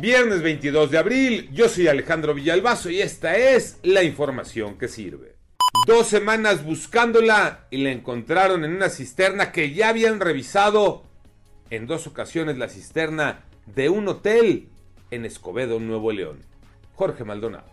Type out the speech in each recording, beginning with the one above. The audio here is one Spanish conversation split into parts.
Viernes 22 de abril, yo soy Alejandro Villalbazo y esta es la información que sirve. Dos semanas buscándola y la encontraron en una cisterna que ya habían revisado en dos ocasiones la cisterna de un hotel en Escobedo, Nuevo León. Jorge Maldonado.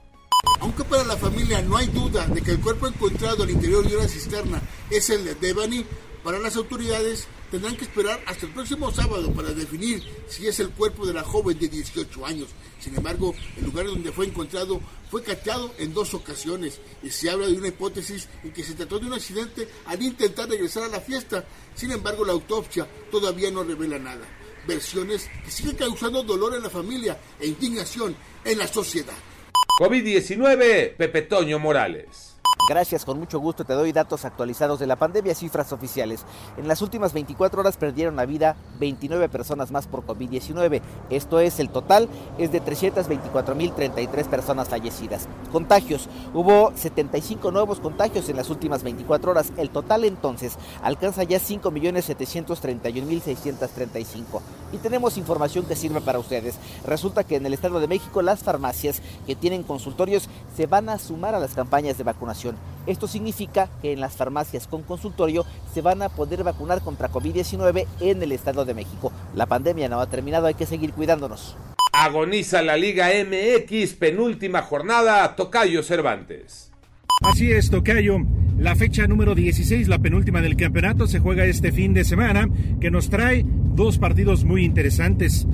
Aunque para la familia no hay duda de que el cuerpo encontrado al interior de una cisterna es el de Devani, para las autoridades tendrán que esperar hasta el próximo sábado para definir si es el cuerpo de la joven de 18 años. Sin embargo, el lugar donde fue encontrado fue cateado en dos ocasiones y se habla de una hipótesis en que se trató de un accidente al intentar regresar a la fiesta. Sin embargo, la autopsia todavía no revela nada. Versiones que siguen causando dolor en la familia e indignación en la sociedad. COVID-19, Pepe Toño Morales. Gracias, con mucho gusto te doy datos actualizados de la pandemia, cifras oficiales. En las últimas 24 horas perdieron la vida 29 personas más por COVID-19. Esto es, el total es de 324.033 personas fallecidas. Contagios. Hubo 75 nuevos contagios en las últimas 24 horas. El total entonces alcanza ya 5.731.635. Y tenemos información que sirve para ustedes. Resulta que en el Estado de México las farmacias que tienen consultorios se van a sumar a las campañas de vacunación. Esto significa que en las farmacias con consultorio se van a poder vacunar contra COVID-19 en el Estado de México. La pandemia no ha terminado, hay que seguir cuidándonos. Agoniza la Liga MX, penúltima jornada, Tocayo Cervantes. Así es, Tocayo. La fecha número 16, la penúltima del campeonato, se juega este fin de semana, que nos trae dos partidos muy interesantes.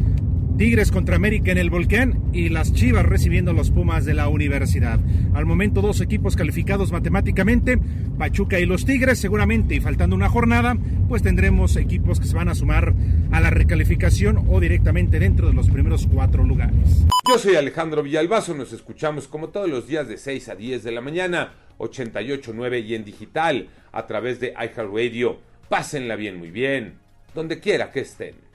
Tigres contra América en el Volcán y las Chivas recibiendo los Pumas de la Universidad. Al momento dos equipos calificados matemáticamente, Pachuca y los Tigres seguramente y faltando una jornada, pues tendremos equipos que se van a sumar a la recalificación o directamente dentro de los primeros cuatro lugares. Yo soy Alejandro Villalbazo, nos escuchamos como todos los días de 6 a 10 de la mañana, 88.9 y en digital a través de iHeartRadio. Pásenla bien, muy bien, donde quiera que estén.